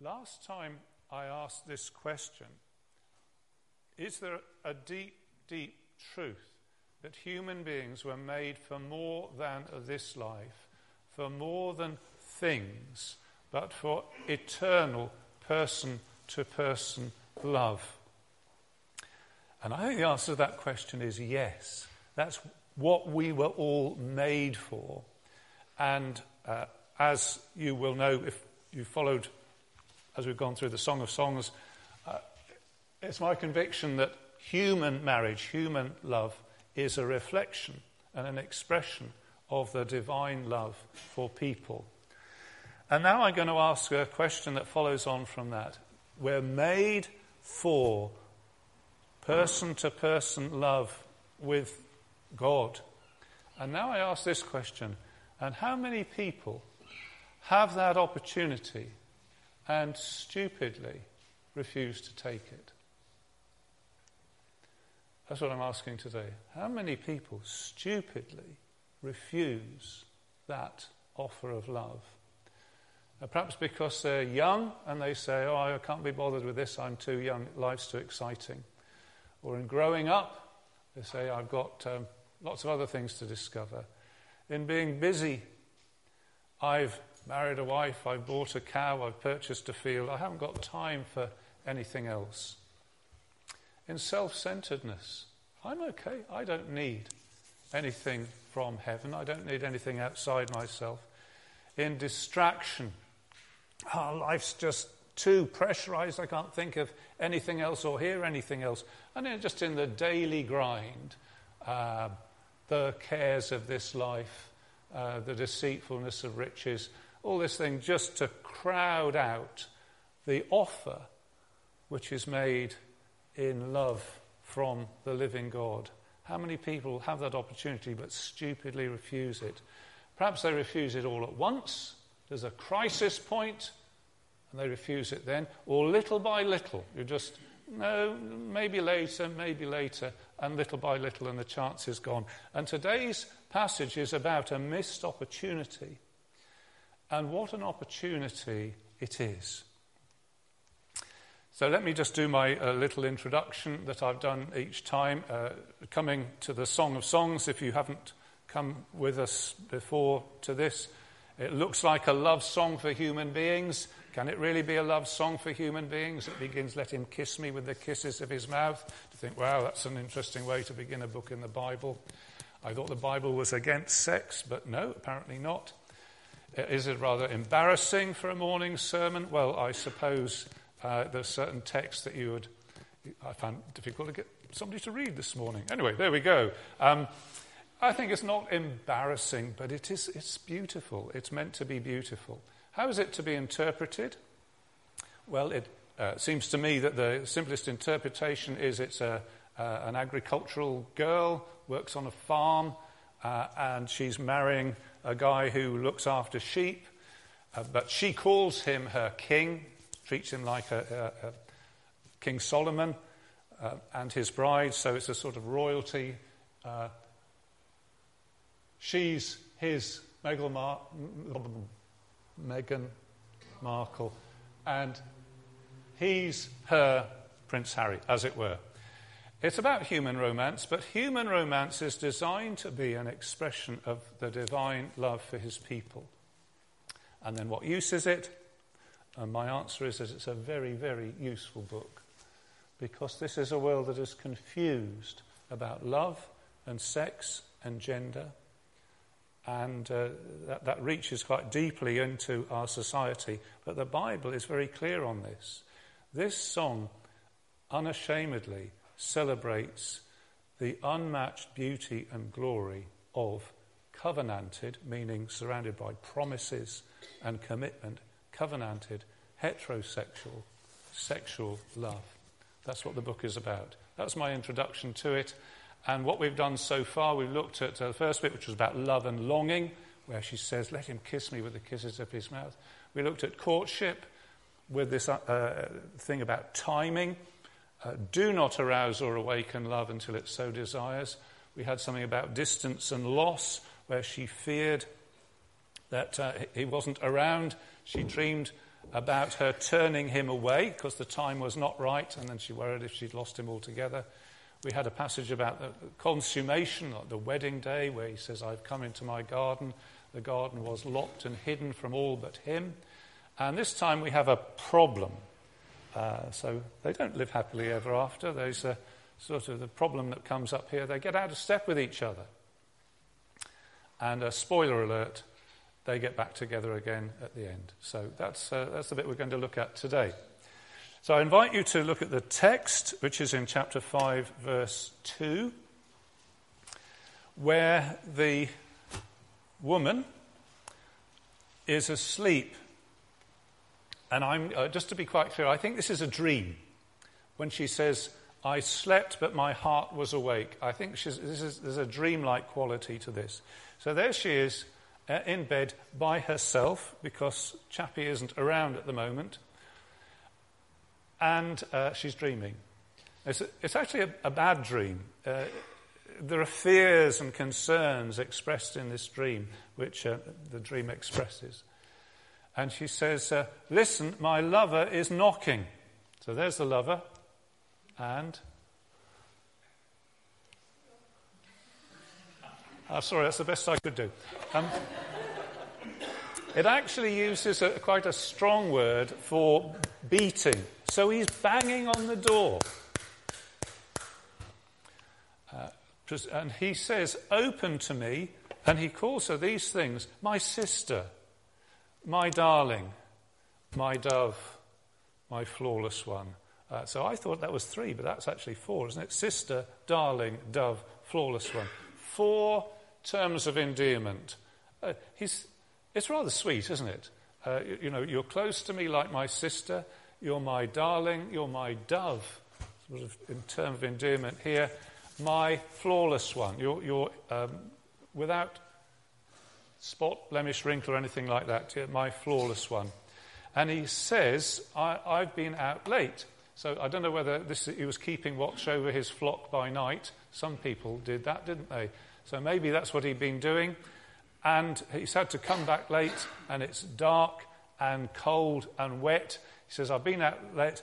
Last time I asked this question Is there a deep, deep truth that human beings were made for more than this life, for more than things, but for eternal person to person love? And I think the answer to that question is yes. That's what we were all made for. And uh, as you will know if you followed as we've gone through the Song of Songs, uh, it's my conviction that human marriage, human love, is a reflection and an expression of the divine love for people. And now I'm going to ask a question that follows on from that. We're made for person to person love with God. And now I ask this question and how many people have that opportunity and stupidly refuse to take it? That's what I'm asking today. How many people stupidly refuse that offer of love? Uh, perhaps because they're young and they say, Oh, I can't be bothered with this, I'm too young, life's too exciting. Or in growing up, they say, I've got um, lots of other things to discover. In being busy, I've married a wife, I've bought a cow, I've purchased a field, I haven't got time for anything else. In self centeredness, I'm okay, I don't need anything from heaven, I don't need anything outside myself. In distraction, oh, life's just too pressurized, I can't think of anything else or hear anything else. And then just in the daily grind, uh, the cares of this life, uh, the deceitfulness of riches, all this thing just to crowd out the offer which is made in love from the living God. How many people have that opportunity but stupidly refuse it? Perhaps they refuse it all at once. There's a crisis point, and they refuse it then. Or little by little, you just, no, maybe later, maybe later, and little by little, and the chance is gone. And today's passage is about a missed opportunity and what an opportunity it is. So let me just do my uh, little introduction that I've done each time. Uh, coming to the Song of Songs, if you haven't come with us before to this, it looks like a love song for human beings. Can it really be a love song for human beings? It begins, Let him kiss me with the kisses of his mouth. To think, wow, that's an interesting way to begin a book in the Bible. I thought the Bible was against sex, but no, apparently not. Is it rather embarrassing for a morning sermon? Well, I suppose uh, there's certain texts that you would, I found difficult to get somebody to read this morning. Anyway, there we go. Um, I think it's not embarrassing, but it is, it's beautiful. It's meant to be beautiful. How is it to be interpreted? Well, it uh, seems to me that the simplest interpretation is it's a, uh, an agricultural girl, works on a farm, uh, and she's marrying a guy who looks after sheep, uh, but she calls him her king, treats him like a, a, a King Solomon uh, and his bride, so it's a sort of royalty. Uh, she's his Meghan, Meghan Markle, and he's her Prince Harry, as it were. It's about human romance, but human romance is designed to be an expression of the divine love for his people. And then what use is it? And my answer is that it's a very, very useful book because this is a world that is confused about love and sex and gender. And uh, that, that reaches quite deeply into our society. But the Bible is very clear on this. This song unashamedly celebrates the unmatched beauty and glory of covenanted, meaning surrounded by promises and commitment, covenanted, heterosexual, sexual love. That's what the book is about. That's my introduction to it. And what we've done so far, we've looked at uh, the first bit, which was about love and longing, where she says, Let him kiss me with the kisses of his mouth. We looked at courtship with this uh, uh thing about timing uh, do not arouse or awaken love until it so desires. We had something about distance and loss, where she feared that uh, he wasn't around. She dreamed about her turning him away because the time was not right, and then she worried if she'd lost him altogether. We had a passage about the consummation, like the wedding day, where he says, I've come into my garden. The garden was locked and hidden from all but him. And this time we have a problem. Uh, so they don't live happily ever after. There's a sort of the problem that comes up here. They get out of step with each other. And a spoiler alert, they get back together again at the end. So that's, uh, that's the bit we're going to look at today. So I invite you to look at the text, which is in chapter 5, verse 2, where the woman is asleep. And I'm, uh, just to be quite clear, I think this is a dream. When she says, I slept, but my heart was awake. I think is, there's a dreamlike quality to this. So there she is uh, in bed by herself because Chappie isn't around at the moment and uh, she's dreaming. It's, it's actually a, a, bad dream. Uh, there are fears and concerns expressed in this dream, which uh, the dream expresses. And she says, uh, Listen, my lover is knocking. So there's the lover. And. Oh, sorry, that's the best I could do. Um, it actually uses a, quite a strong word for beating. So he's banging on the door. Uh, and he says, Open to me. And he calls her these things my sister, my darling, my dove, my flawless one. Uh, so I thought that was three, but that's actually four, isn't it? Sister, darling, dove, flawless one. Four terms of endearment. Uh, it's rather sweet, isn't it? Uh, you, you, know, you're close to me like my sister. You're my darling. You're my dove. Sort of in term of endearment here. My flawless one. You're, you're um, without spot, blemish, wrinkle, or anything like that. My flawless one. And he says, I, have been out late. So I don't know whether this, he was keeping watch over his flock by night. Some people did that, didn't they? So maybe that's what he'd been doing and he's had to come back late, and it's dark and cold and wet. He says, I've been out late.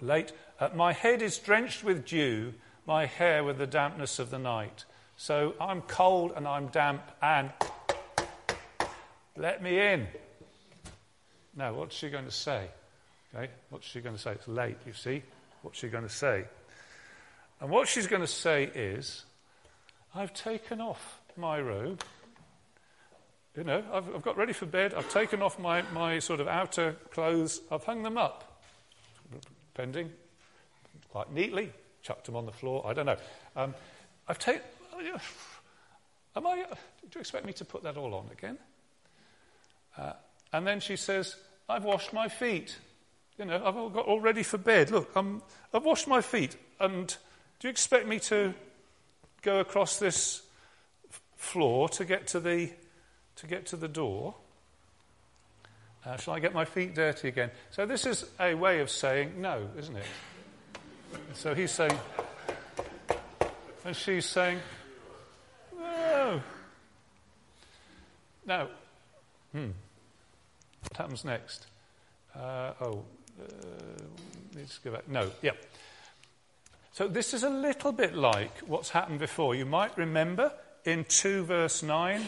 late. Uh, my head is drenched with dew, my hair with the dampness of the night. So I'm cold and I'm damp, and let me in. Now, what's she going to say? Okay, what's she going to say? It's late, you see. What's she going to say? And what she's going to say is, I've taken off my robe you know, I've, I've, got ready for bed. I've taken off my, my sort of outer clothes. I've hung them up, pending, quite neatly, chucked them on the floor. I don't know. Um, I've taken. Am I? Do you expect me to put that all on again? Uh, and then she says, I've washed my feet. You know, I've all got all ready for bed. Look, i I've washed my feet. And do you expect me to go across this floor to get to the to get to the door. Uh, shall I get my feet dirty again? So, this is a way of saying no, isn't it? So he's saying, and she's saying, no. Now, hmm, what happens next? Uh, oh, uh, let's go back. No, yeah. So this is a little bit like what's happened before. You might remember in 2 verse 9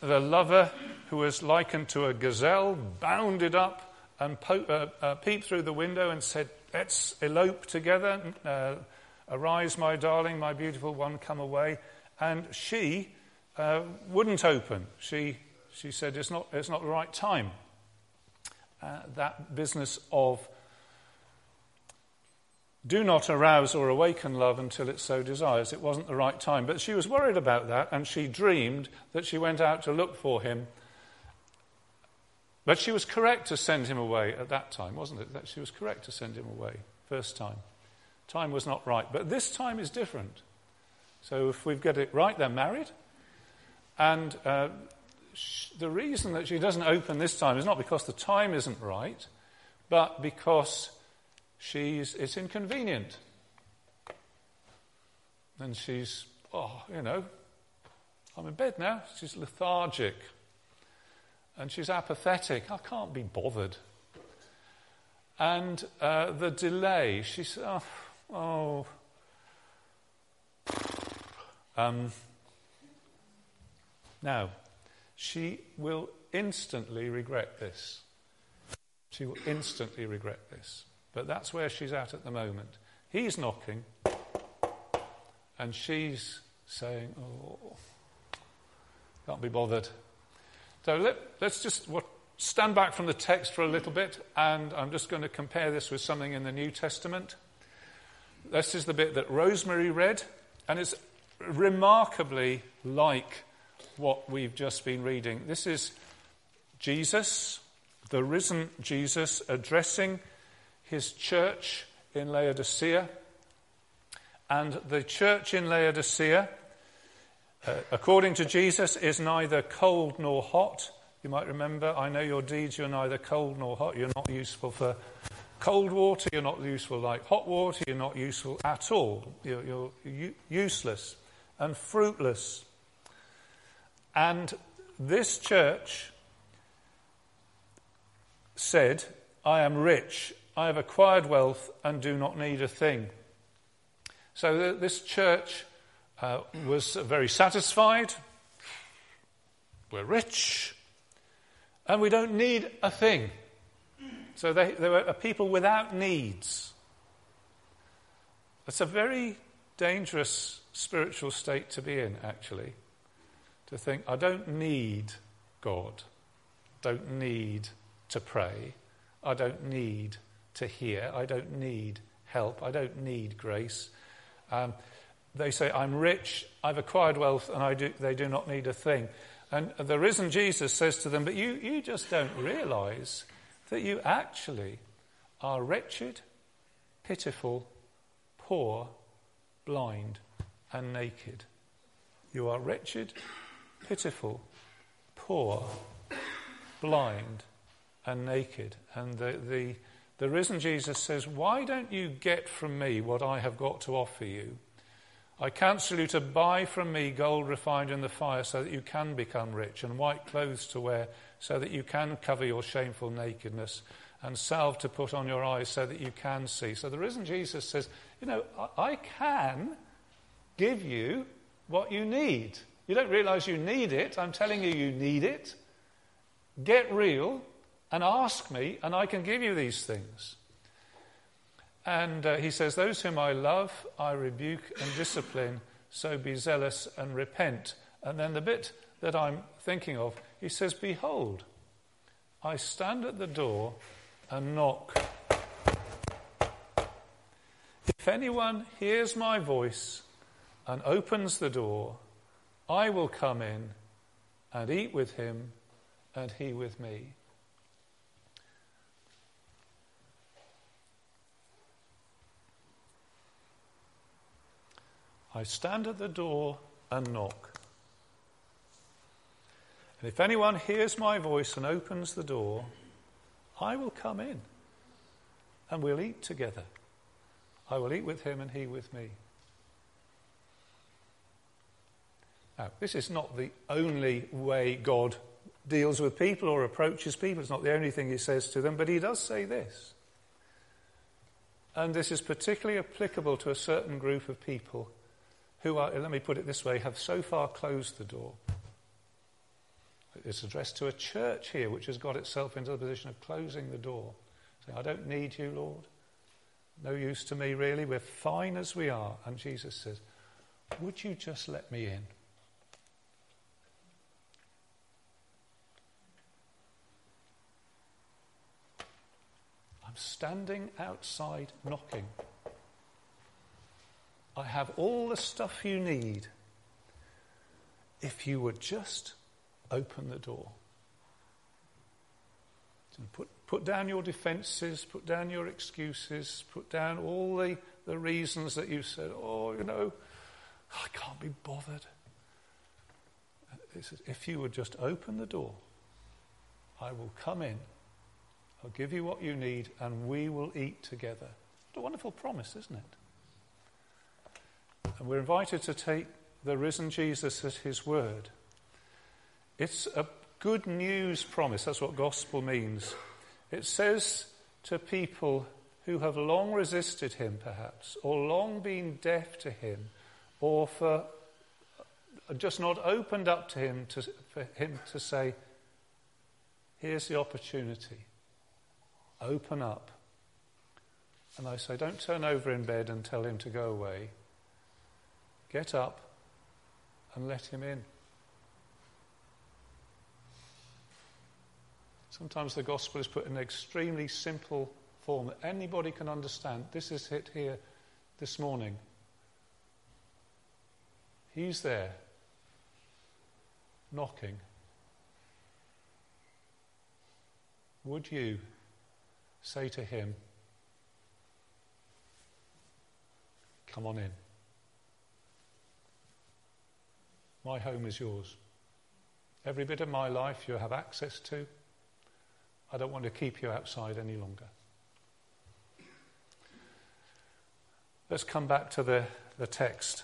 the lover who was likened to a gazelle bounded up and po- uh, uh, peeped through the window and said, Let's elope together. Uh, Arise, my darling, my beautiful one, come away. And she uh, wouldn't open. She, she said, It's not, it's not the right time. Uh, that business of do not arouse or awaken love until it so desires. It wasn't the right time. But she was worried about that, and she dreamed that she went out to look for him. But she was correct to send him away at that time, wasn't it? That she was correct to send him away first time. Time was not right. But this time is different. So if we've got it right, they're married. And uh, the reason that she doesn't open this time is not because the time isn't right, but because she's, it's inconvenient. And she's, oh, you know, I'm in bed now. She's lethargic. And she's apathetic. I can't be bothered. And uh, the delay, she said, oh, oh. Um, now, she will instantly regret this. She will instantly regret this. But that's where she's at at the moment. He's knocking, and she's saying, Oh, can't be bothered. So let, us just stand back from the text for a little bit, and I'm just going to compare this with something in the New Testament. This is the bit that Rosemary read, and it's remarkably like what we've just been reading. This is Jesus, the risen Jesus, addressing his church in Laodicea. And the church in Laodicea, uh, according to Jesus, is neither cold nor hot. You might remember, I know your deeds, you're neither cold nor hot. You're not useful for cold water, you're not useful like hot water, you're not useful at all. You're, you're useless and fruitless. And this church said, I am rich, I have acquired wealth, and do not need a thing. So this church uh, was very satisfied. We're rich, and we don't need a thing. So they, they were a people without needs. It's a very dangerous spiritual state to be in, actually. To think, I don't need God, don't need to pray, I don't need to hear, I don't need help, I don't need grace. Um, they say, I'm rich, I've acquired wealth, and I do, they do not need a thing. And the risen Jesus says to them, But you, you just don't realize that you actually are wretched, pitiful, poor, blind, and naked. You are wretched, pitiful, poor, blind, and naked. And the, the, the risen Jesus says, Why don't you get from me what I have got to offer you? I counsel you to buy from me gold refined in the fire so that you can become rich, and white clothes to wear so that you can cover your shameful nakedness, and salve to put on your eyes so that you can see. So the risen Jesus says, You know, I, I can give you what you need. You don't realize you need it. I'm telling you, you need it. Get real and ask me, and I can give you these things. And uh, he says, Those whom I love, I rebuke and discipline, so be zealous and repent. And then the bit that I'm thinking of, he says, Behold, I stand at the door and knock. If anyone hears my voice and opens the door, I will come in and eat with him and he with me. I stand at the door and knock. And if anyone hears my voice and opens the door, I will come in and we'll eat together. I will eat with him and he with me. Now, this is not the only way God deals with people or approaches people. It's not the only thing he says to them, but he does say this. And this is particularly applicable to a certain group of people who are, let me put it this way, have so far closed the door. It's addressed to a church here which has got itself into the position of closing the door. Saying, I don't need you, Lord. No use to me, really. We're fine as we are. And Jesus says, Would you just let me in? I'm standing outside knocking. I have all the stuff you need if you would just open the door. Put, put down your defenses, put down your excuses, put down all the, the reasons that you said, oh, you know, I can't be bothered. Says, if you would just open the door, I will come in I'll give you what you need, and we will eat together. What a wonderful promise, isn't it? And we're invited to take the risen Jesus at his word. It's a good news promise. That's what gospel means. It says to people who have long resisted him, perhaps, or long been deaf to him, or for uh, just not opened up to him to, for him to say, Here's the opportunity. Open up. And I say, Don't turn over in bed and tell him to go away. Get up and let him in. Sometimes the gospel is put in an extremely simple form that anybody can understand. This is it here this morning. He's there, knocking. Would you say to him, Come on in? My home is yours. Every bit of my life you have access to. I don't want to keep you outside any longer. Let's come back to the, the text.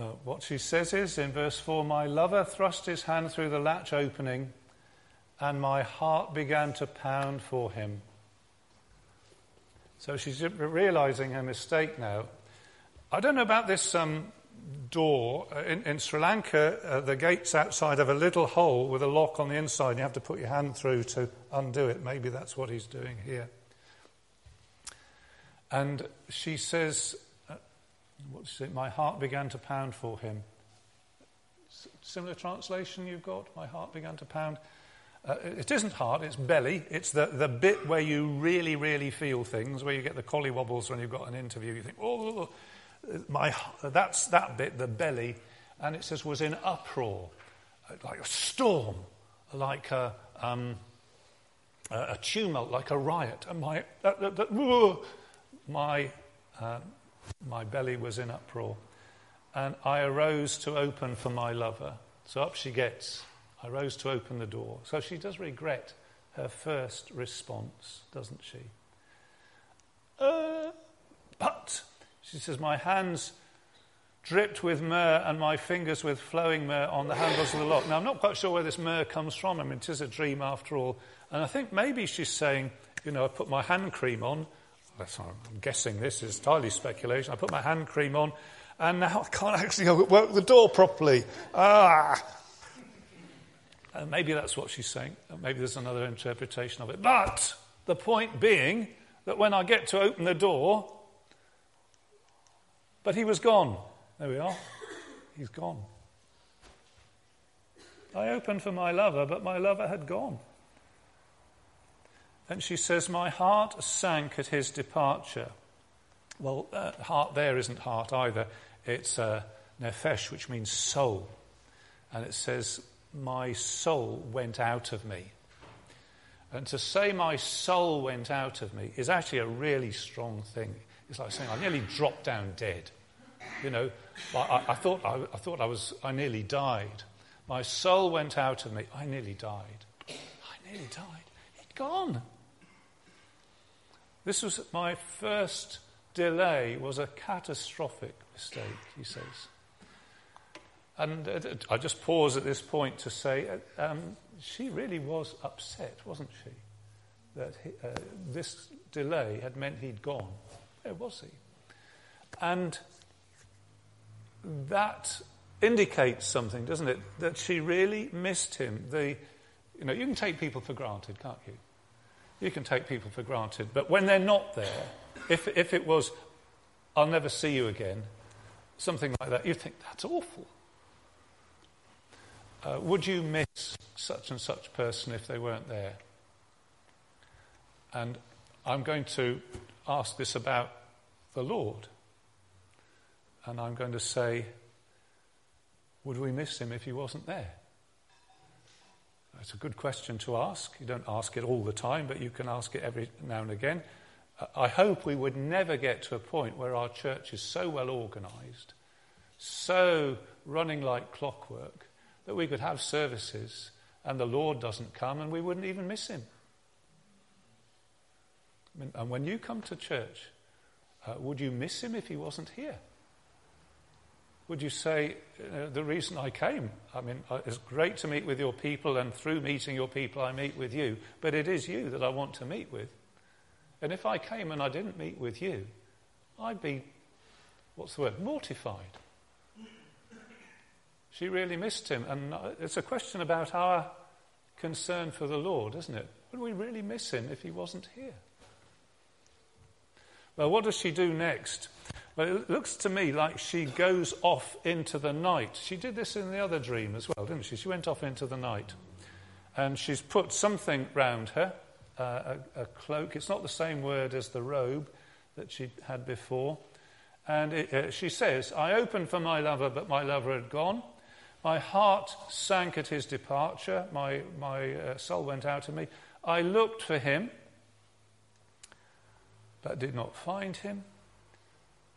Uh, what she says is in verse 4 My lover thrust his hand through the latch opening, and my heart began to pound for him. So she's realizing her mistake now. I don't know about this um, door. Uh, in, in, Sri Lanka, uh, the gate's outside have a little hole with a lock on the inside. You have to put your hand through to undo it. Maybe that's what he's doing here. And she says, what's it? My heart began to pound for him. S- similar translation you've got? My heart began to pound. Uh, it isn't heart, it's belly. It's the, the bit where you really, really feel things, where you get the collie wobbles when you've got an interview. You think, oh, my, that's that bit, the belly. And it says, was in uproar, like a storm, like a, um, a tumult, like a riot. And my, my, uh, my belly was in uproar. And I arose to open for my lover. So up she gets. I rose to open the door. So she does regret her first response, doesn't she? Uh, but, she says, my hands dripped with myrrh and my fingers with flowing myrrh on the handles of the lock. Now, I'm not quite sure where this myrrh comes from. I mean, it is a dream after all. And I think maybe she's saying, you know, I put my hand cream on. I'm guessing this is entirely speculation. I put my hand cream on, and now I can't actually work the door properly. Ah! Maybe that's what she's saying. Maybe there's another interpretation of it. But the point being that when I get to open the door, but he was gone. There we are. He's gone. I opened for my lover, but my lover had gone. And she says, My heart sank at his departure. Well, uh, heart there isn't heart either. It's uh, nefesh, which means soul. And it says, my soul went out of me. And to say my soul went out of me is actually a really strong thing. It's like saying I nearly dropped down dead. You know, I, I thought I, I, thought I was, I nearly died. My soul went out of me. I nearly died. I nearly died. He'd gone. This was my first delay was a catastrophic mistake, he says. And uh, I just pause at this point to say uh, um, she really was upset, wasn't she? That he, uh, this delay had meant he'd gone. Where was he? And that indicates something, doesn't it? That she really missed him. The, you know, you can take people for granted, can't you? You can take people for granted. But when they're not there, if, if it was, I'll never see you again, something like that, you think, that's awful uh, would you miss such and such person if they weren't there? And I'm going to ask this about the Lord. And I'm going to say, would we miss him if he wasn't there? It's a good question to ask. You don't ask it all the time, but you can ask it every now and again. I hope we would never get to a point where our church is so well organized, so running like clockwork, that we could have services and the Lord doesn't come and we wouldn't even miss him. And when you come to church, uh, would you miss him if he wasn't here? Would you say, uh, the reason I came, I mean, uh, it's great to meet with your people, and through meeting your people, I meet with you, but it is you that I want to meet with. And if I came and I didn't meet with you, I'd be, what's the word, mortified. She really missed him. And uh, it's a question about our concern for the Lord, isn't it? Would we really miss him if he wasn't here? Well, what does she do next? Well, it looks to me like she goes off into the night. She did this in the other dream as well, didn't she? She went off into the night. And she's put something round her, uh, a, a, cloak. It's not the same word as the robe that she had before. And it, uh, she says, I opened for my lover, but my lover had gone. My heart sank at his departure. My, my uh, soul went out of me. I looked for him, but did not find him.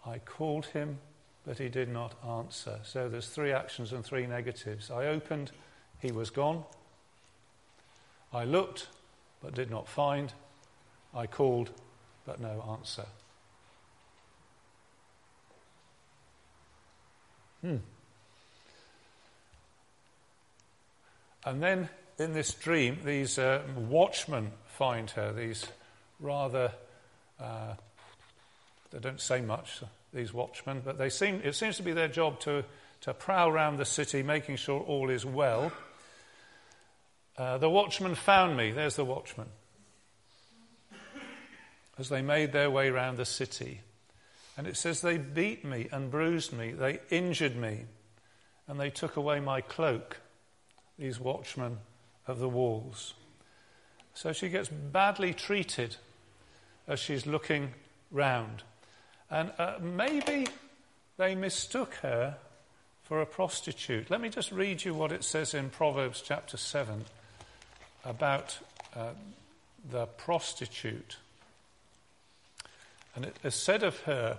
I called him, but he did not answer. So there's three actions and three negatives. I opened, he was gone. I looked, but did not find. I called, but no answer. Hmm. And then in this dream, these uh, watchmen find her, these rather, uh, they don't say much, these watchmen, but they seem, it seems to be their job to, to prowl around the city, making sure all is well. Uh, the watchmen found me. There's the watchman. As they made their way round the city. And it says, They beat me and bruised me, they injured me, and they took away my cloak these watchmen of the walls. So she gets badly treated as she's looking round. And uh, maybe they mistook her for a prostitute. Let me just read you what it says in Proverbs chapter 7 about uh, the prostitute. And it is said of her,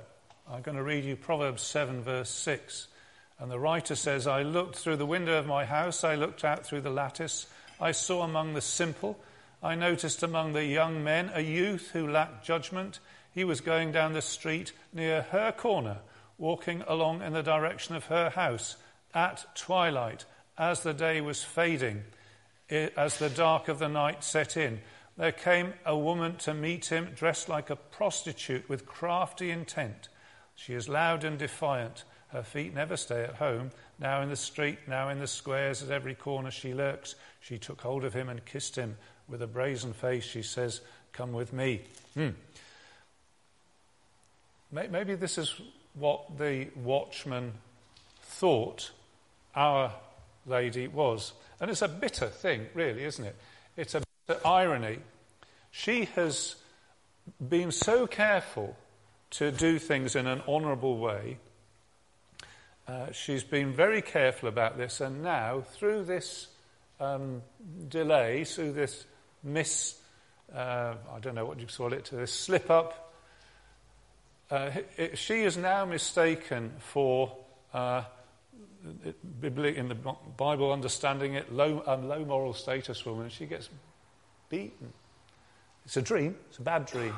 I'm going to read you Proverbs 7, verse 6. And the writer says, I looked through the window of my house, I looked out through the lattice, I saw among the simple, I noticed among the young men a youth who lacked judgment. He was going down the street near her corner, walking along in the direction of her house at twilight, as the day was fading, as the dark of the night set in. There came a woman to meet him, dressed like a prostitute with crafty intent. She is loud and defiant. Her feet never stay at home. Now in the street, now in the squares, at every corner she lurks. She took hold of him and kissed him. With a brazen face, she says, Come with me. Hmm. Maybe this is what the watchman thought our lady was. And it's a bitter thing, really, isn't it? It's a bitter irony. She has been so careful to do things in an honourable way uh, she's been very careful about this, and now, through this um, delay, through this miss, uh, I don't know what you call it, to this slip up, uh, it, she is now mistaken for, uh, in the Bible understanding it, low, um, low moral status woman. She gets beaten. It's a dream, it's a bad dream.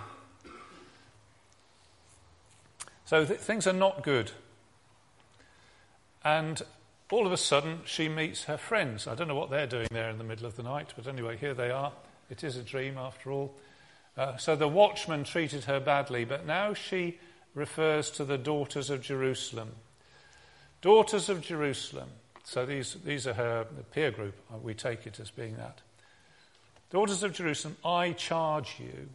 So th- things are not good and all of a sudden, she meets her friends. I don't know what they're doing there in the middle of the night, but anyway, here they are. It is a dream after all. Uh, so the watchman treated her badly, but now she refers to the daughters of Jerusalem. Daughters of Jerusalem. So these, these are her peer group. Uh, we take it as being that. Daughters of Jerusalem, I charge you,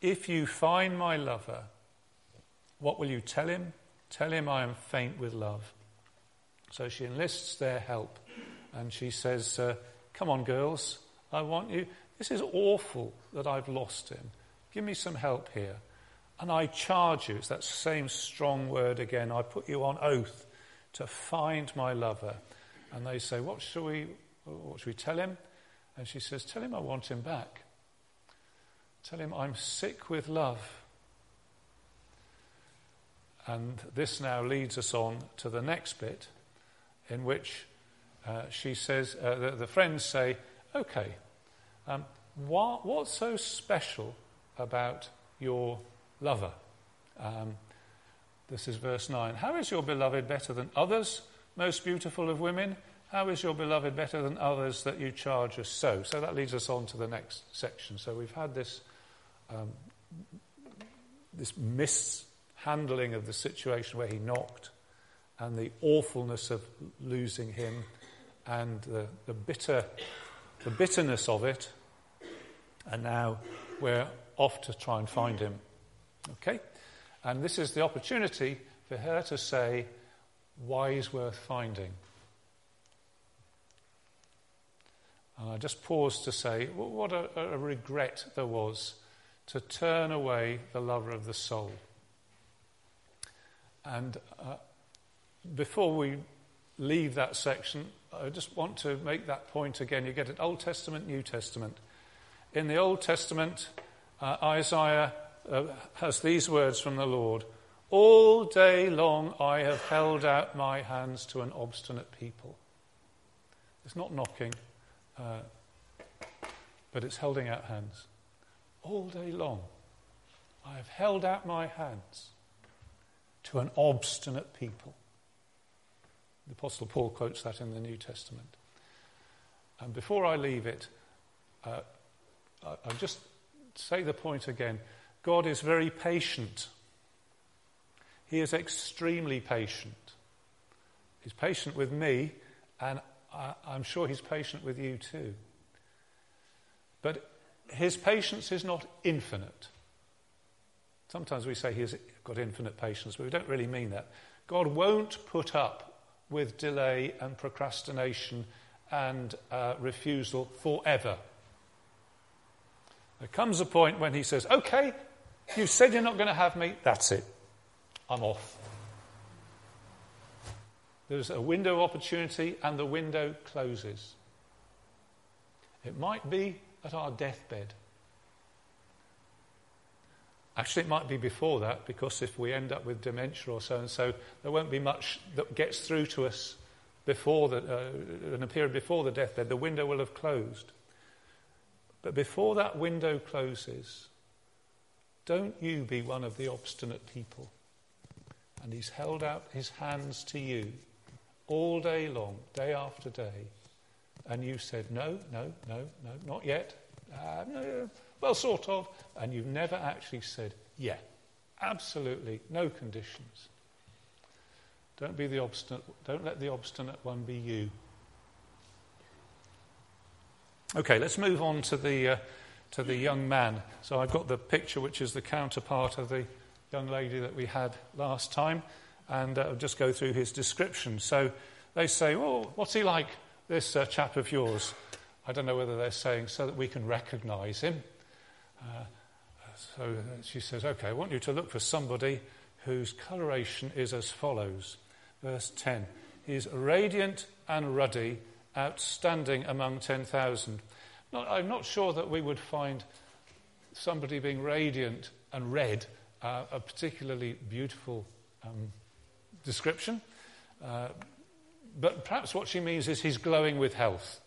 if you find my lover, what will you tell him? Tell him I am faint with love. So she enlists their help and she says, uh, Come on, girls, I want you. This is awful that I've lost him. Give me some help here. And I charge you, it's that same strong word again, I put you on oath to find my lover. And they say, What shall we, what shall we tell him? And she says, Tell him I want him back. Tell him I'm sick with love. And this now leads us on to the next bit in which uh, she says, uh, the, the, friends say, okay, um, what, what's so special about your lover. Um, this is verse 9. How is your beloved better than others, most beautiful of women? How is your beloved better than others that you charge us so? So that leads us on to the next section. So we've had this, um, this mishandling of the situation where he knocked and the awfulness of losing him and the, the, bitter, the bitterness of it. And now we're off to try and find him. Okay? And this is the opportunity for her to say, why is worth finding. And I just pause to say, what a, a regret there was to turn away the lover of the soul. And uh, before we leave that section, I just want to make that point again. You get an Old Testament, New Testament. In the Old Testament, uh, Isaiah uh, has these words from the Lord All day long I have held out my hands to an obstinate people. It's not knocking, uh, but it's holding out hands. All day long I have held out my hands to an obstinate people. The Apostle Paul quotes that in the New Testament. And before I leave it, uh, I, I'll just say the point again. God is very patient. He is extremely patient. He's patient with me, and I, I'm sure He's patient with you too. But His patience is not infinite. Sometimes we say He's got infinite patience, but we don't really mean that. God won't put up with delay and procrastination and uh, refusal forever. There comes a point when he says, Okay, you said you're not going to have me, that's it. I'm off. There's a window of opportunity, and the window closes. It might be at our deathbed. Actually, it might be before that, because if we end up with dementia or so and so, there won't be much that gets through to us before the, uh, in a period before the deathbed. The window will have closed. But before that window closes, don't you be one of the obstinate people. And he's held out his hands to you all day long, day after day. And you said, no, no, no, no, not yet. Uh, no, well, sort of. And you've never actually said, yeah, absolutely, no conditions. Don't be the obstinate, don't let the obstinate one be you. Okay, let's move on to the, uh, to the young man. So I've got the picture, which is the counterpart of the young lady that we had last time, and uh, I'll just go through his description. So they say, Oh, what's he like, this uh, chap of yours? I don't know whether they're saying so that we can recognize him. Uh, so she says, Okay, I want you to look for somebody whose coloration is as follows. Verse 10 He's radiant and ruddy outstanding among 10,000. I'm not sure that we would find somebody being radiant and red uh, a particularly beautiful um, description. Uh, but perhaps what she means is he's glowing with health,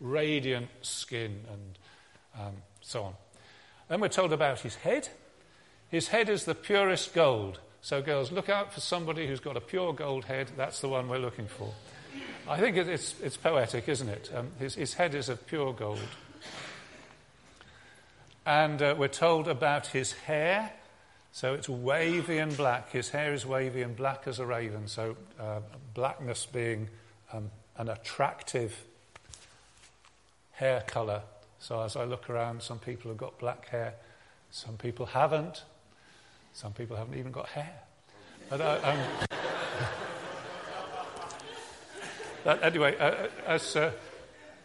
radiant skin, and um, so on. Then we're told about his head. His head is the purest gold. So, girls, look out for somebody who's got a pure gold head. That's the one we're looking for. I think it's, it's poetic, isn't it? Um, his, his, head is of pure gold. And uh, we're told about his hair. So it's wavy and black. His hair is wavy and black as a raven. So uh, blackness being um, an attractive hair colour. So as I look around, some people have got black hair, some people haven't, some people haven't even got hair. But, uh, um, But anyway, uh, uh, as, uh,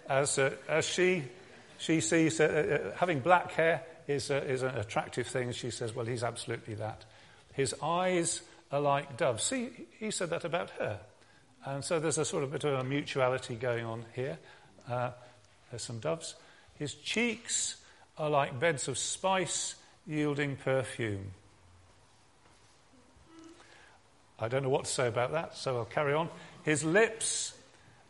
as, uh, as she, she sees uh, uh, having black hair is, is an attractive thing, she says, well, he's absolutely that. His eyes are like doves. See, he said that about her. And so there's a sort of bit of a mutuality going on here. there's some doves. His cheeks are like beds of spice yielding perfume. I don't know what to say about that, so I'll carry on. His lips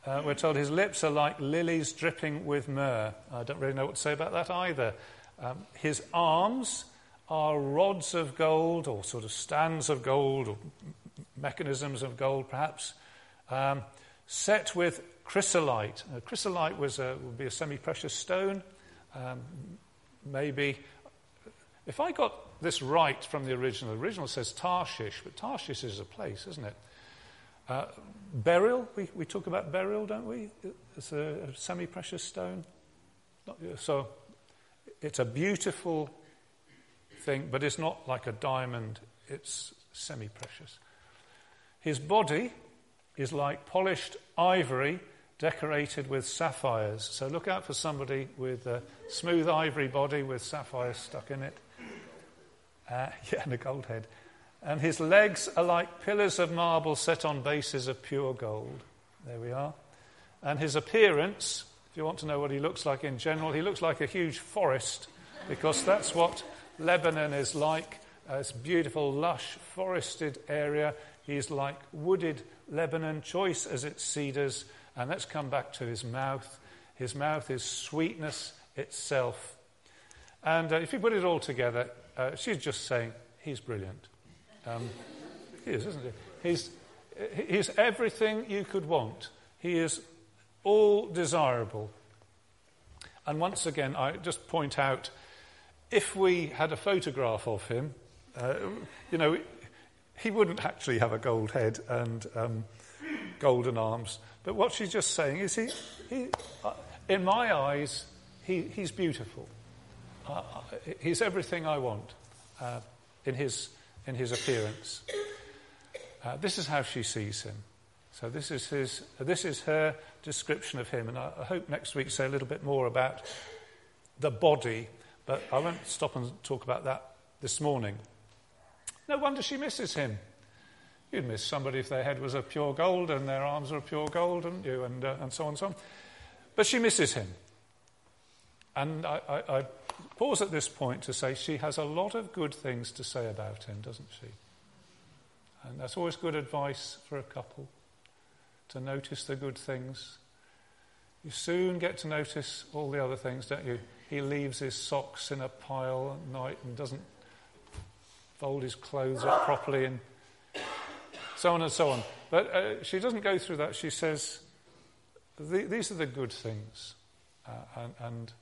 uh, we're told his lips are like lilies dripping with myrrh. I don't really know what to say about that either. Um, his arms are rods of gold, or sort of stands of gold, or mechanisms of gold, perhaps, um, set with chrysolite. Uh, chrysolite was a, would be a semi precious stone. Um, maybe, if I got this right from the original, the original says Tarshish, but Tarshish is a place, isn't it? Uh, beryl, we, we talk about beryl, don't we? It's a, a semi precious stone. Not, so it's a beautiful thing, but it's not like a diamond, it's semi precious. His body is like polished ivory decorated with sapphires. So look out for somebody with a smooth ivory body with sapphires stuck in it. Uh, yeah, and a gold head. And his legs are like pillars of marble set on bases of pure gold. There we are. And his appearance, if you want to know what he looks like in general, he looks like a huge forest because that's what Lebanon is like. Uh, it's beautiful, lush, forested area. He's like wooded Lebanon, choice as its cedars. And let's come back to his mouth. His mouth is sweetness itself. And uh, if you put it all together, uh, she's just saying, he's brilliant. Um, he is, isn't he? He's, he's everything you could want. He is all desirable. And once again, I just point out if we had a photograph of him, uh, you know, he wouldn't actually have a gold head and um, golden arms. But what she's just saying is, he, he uh, in my eyes, he, he's beautiful. Uh, uh he's everything I want uh, in, his, in his appearance. Uh, this is how she sees him. So this is, his, this is her description of him. And I, I hope next week say a little bit more about the body, but I won't stop and talk about that this morning. No wonder she misses him. You'd miss somebody if their head was of pure gold and their arms were of pure gold, wouldn't you? And, uh, and so on and so on. But she misses him. And I, I, I pause at this point to say she has a lot of good things to say about him, doesn't she? And that's always good advice for a couple to notice the good things. You soon get to notice all the other things, don't you? He leaves his socks in a pile at night and doesn't fold his clothes up properly and so on and so on. But uh, she doesn't go through that. She says, these are the good things. Uh, and, and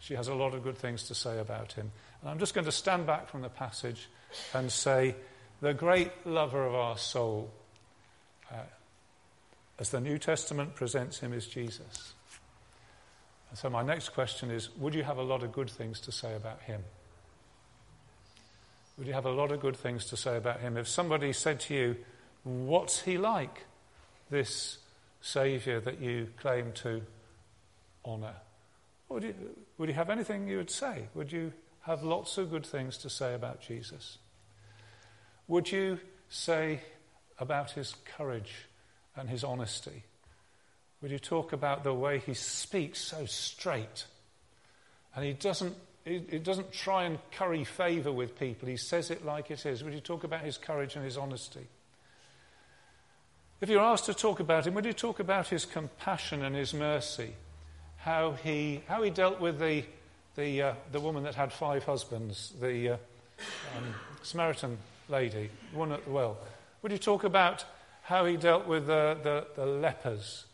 she has a lot of good things to say about him. And I'm just going to stand back from the passage and say, the great lover of our soul, uh, as the New Testament presents him, is Jesus. And so my next question is would you have a lot of good things to say about him? Would you have a lot of good things to say about him? If somebody said to you, What's he like, this Saviour that you claim to honour? Would you, would you have anything you would say? Would you have lots of good things to say about Jesus? Would you say about his courage and his honesty? Would you talk about the way he speaks so straight? And he doesn't he, he doesn't try and curry favour with people. He says it like it is. Would you talk about his courage and his honesty? If you're asked to talk about him, would you talk about his compassion and his mercy? How he, how he dealt with the, the, uh, the woman that had five husbands, the uh, um, Samaritan lady, one at the well. Would you talk about how he dealt with the, the, the lepers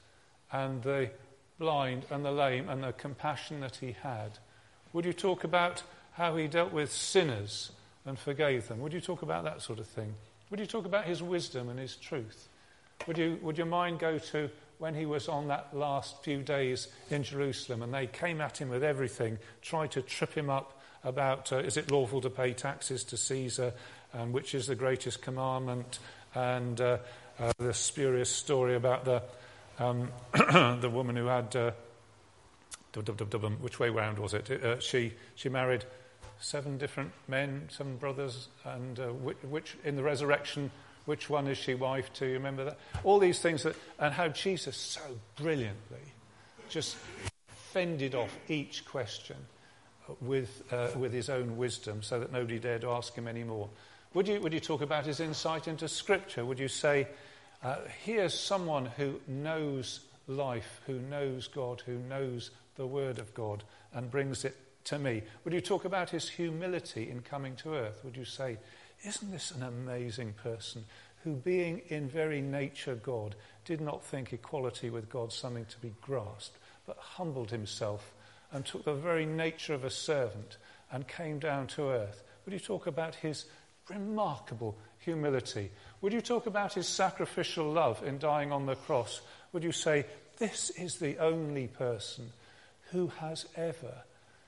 and the blind and the lame and the compassion that he had? Would you talk about how he dealt with sinners and forgave them? Would you talk about that sort of thing? Would you talk about his wisdom and his truth? Would, you, would your mind go to when he was on that last few days in Jerusalem and they came at him with everything, tried to trip him up about uh, is it lawful to pay taxes to Caesar, and which is the greatest commandment, and uh, uh, the spurious story about the, um, the woman who had uh, which way round was it? Uh, she, she married seven different men, seven brothers, and uh, which, which, in the resurrection, which one is she wife to? You remember that? All these things, that, and how Jesus so brilliantly just fended off each question with, uh, with his own wisdom so that nobody dared to ask him anymore. Would you, would you talk about his insight into Scripture? Would you say, uh, here's someone who knows life, who knows God, who knows the Word of God and brings it to me? Would you talk about his humility in coming to earth? Would you say, Isn't this an amazing person who, being in very nature God, did not think equality with God something to be grasped, but humbled himself and took the very nature of a servant and came down to earth? Would you talk about his remarkable humility? Would you talk about his sacrificial love in dying on the cross? Would you say, This is the only person who has ever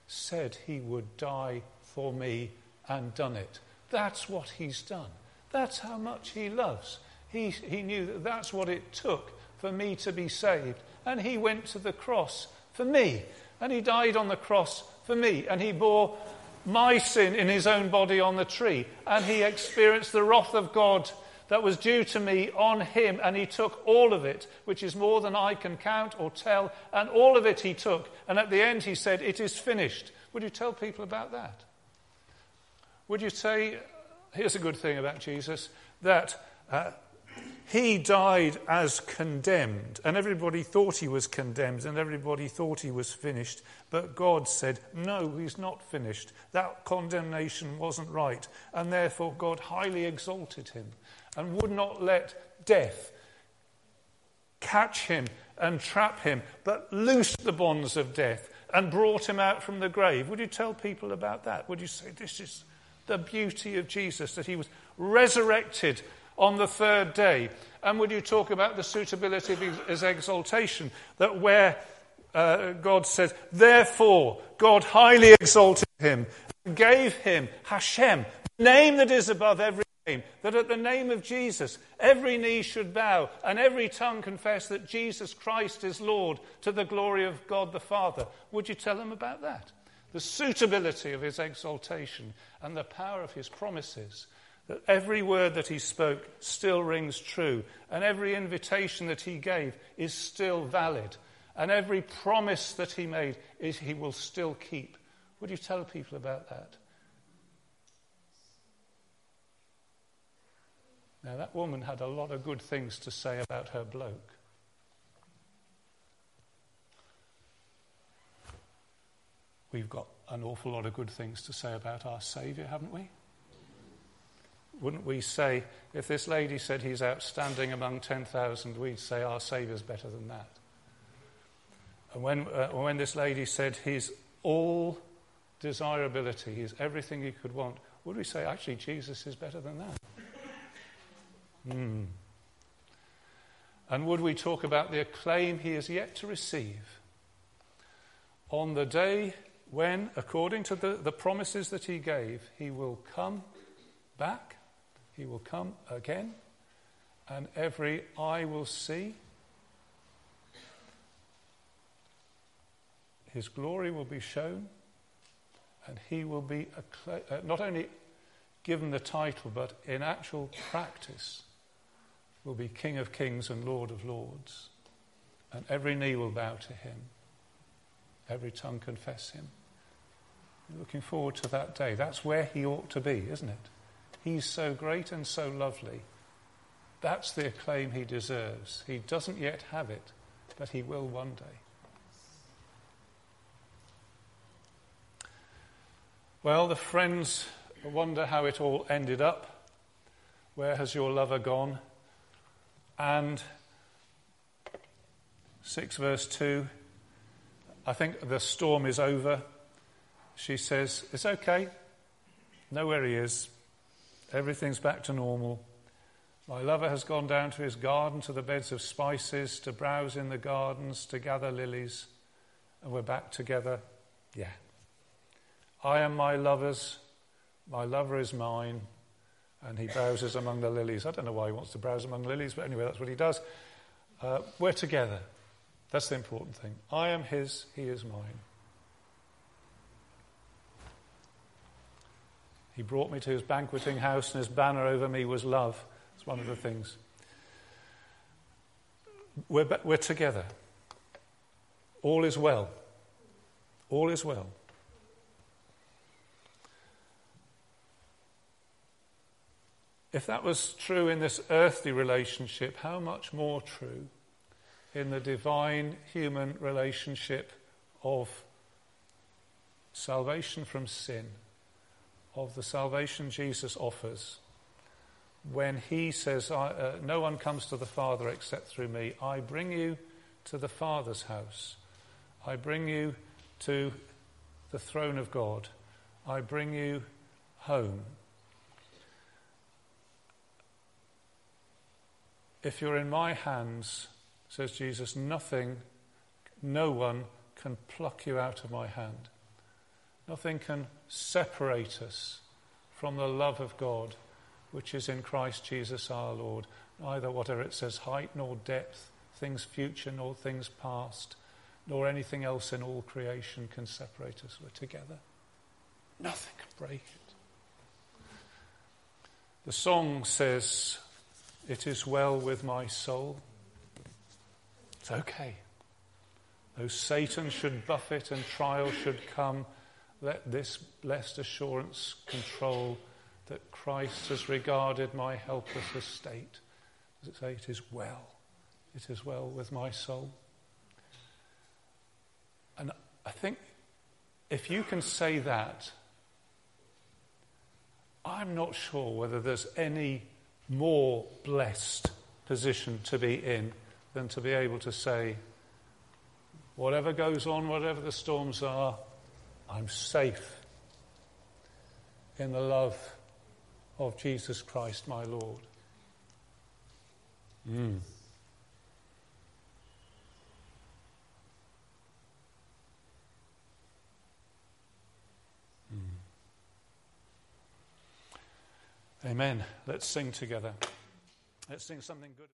said he would die for me and done it? That's what he's done. That's how much he loves. He, he knew that that's what it took for me to be saved. And he went to the cross for me. And he died on the cross for me. And he bore my sin in his own body on the tree. And he experienced the wrath of God that was due to me on him. And he took all of it, which is more than I can count or tell. And all of it he took. And at the end he said, It is finished. Would you tell people about that? Would you say, here's a good thing about Jesus, that uh, he died as condemned, and everybody thought he was condemned, and everybody thought he was finished. But God said, No, he's not finished. That condemnation wasn't right. And therefore, God highly exalted him and would not let death catch him and trap him, but loosed the bonds of death and brought him out from the grave. Would you tell people about that? Would you say, This is the beauty of Jesus, that he was resurrected on the third day. And would you talk about the suitability of his exaltation? That where uh, God says, therefore, God highly exalted him, gave him Hashem, the name that is above every name, that at the name of Jesus, every knee should bow and every tongue confess that Jesus Christ is Lord to the glory of God the Father. Would you tell them about that? The suitability of his exaltation and the power of his promises that every word that he spoke still rings true, and every invitation that he gave is still valid, and every promise that he made is he will still keep. Would you tell people about that? Now, that woman had a lot of good things to say about her bloke. We've got an awful lot of good things to say about our Saviour, haven't we? wouldn't we say, if this lady said he's outstanding among 10,000, we'd say our Saviour's better than that. And when, uh, when this lady said he's all desirability, he's everything you could want, would we say, actually, Jesus is better than that? Hmm. And would we talk about the acclaim he is yet to receive on the day when, according to the, the promises that he gave, he will come back he will come again, and every eye will see. His glory will be shown, and he will be uh, not only given the title, but in actual practice will be King of Kings and Lord of Lords. And every knee will bow to him, every tongue confess him. Looking forward to that day. That's where he ought to be, isn't it? He's so great and so lovely. That's the acclaim he deserves. He doesn't yet have it, but he will one day. Well, the friends wonder how it all ended up. Where has your lover gone? And 6 verse 2, I think the storm is over. She says, It's okay. Know where he is. Everything's back to normal. My lover has gone down to his garden, to the beds of spices, to browse in the gardens, to gather lilies, and we're back together. Yeah. I am my lover's, my lover is mine, and he browses among the lilies. I don't know why he wants to browse among lilies, but anyway, that's what he does. Uh, we're together. That's the important thing. I am his, he is mine. He brought me to his banqueting house, and his banner over me was love. It's one of the things. We're, we're together. All is well. All is well. If that was true in this earthly relationship, how much more true in the divine human relationship of salvation from sin, of the salvation Jesus offers, when he says, uh, No one comes to the Father except through me, I bring you to the Father's house. I bring you to the throne of God. I bring you home. If you're in my hands, says Jesus, nothing, no one can pluck you out of my hand. Nothing can separate us from the love of God which is in Christ Jesus our Lord. Neither whatever it says, height nor depth, things future nor things past, nor anything else in all creation can separate us. We're together. Nothing can break it. The song says, It is well with my soul. It's okay. Though Satan should buffet and trial should come, let this blessed assurance control that Christ has regarded my helpless estate. Does it say, It is well? It is well with my soul. And I think if you can say that, I'm not sure whether there's any more blessed position to be in than to be able to say, whatever goes on, whatever the storms are, I'm safe in the love of Jesus Christ my Lord. Mm. Amen. Let's sing together. Let's sing something good.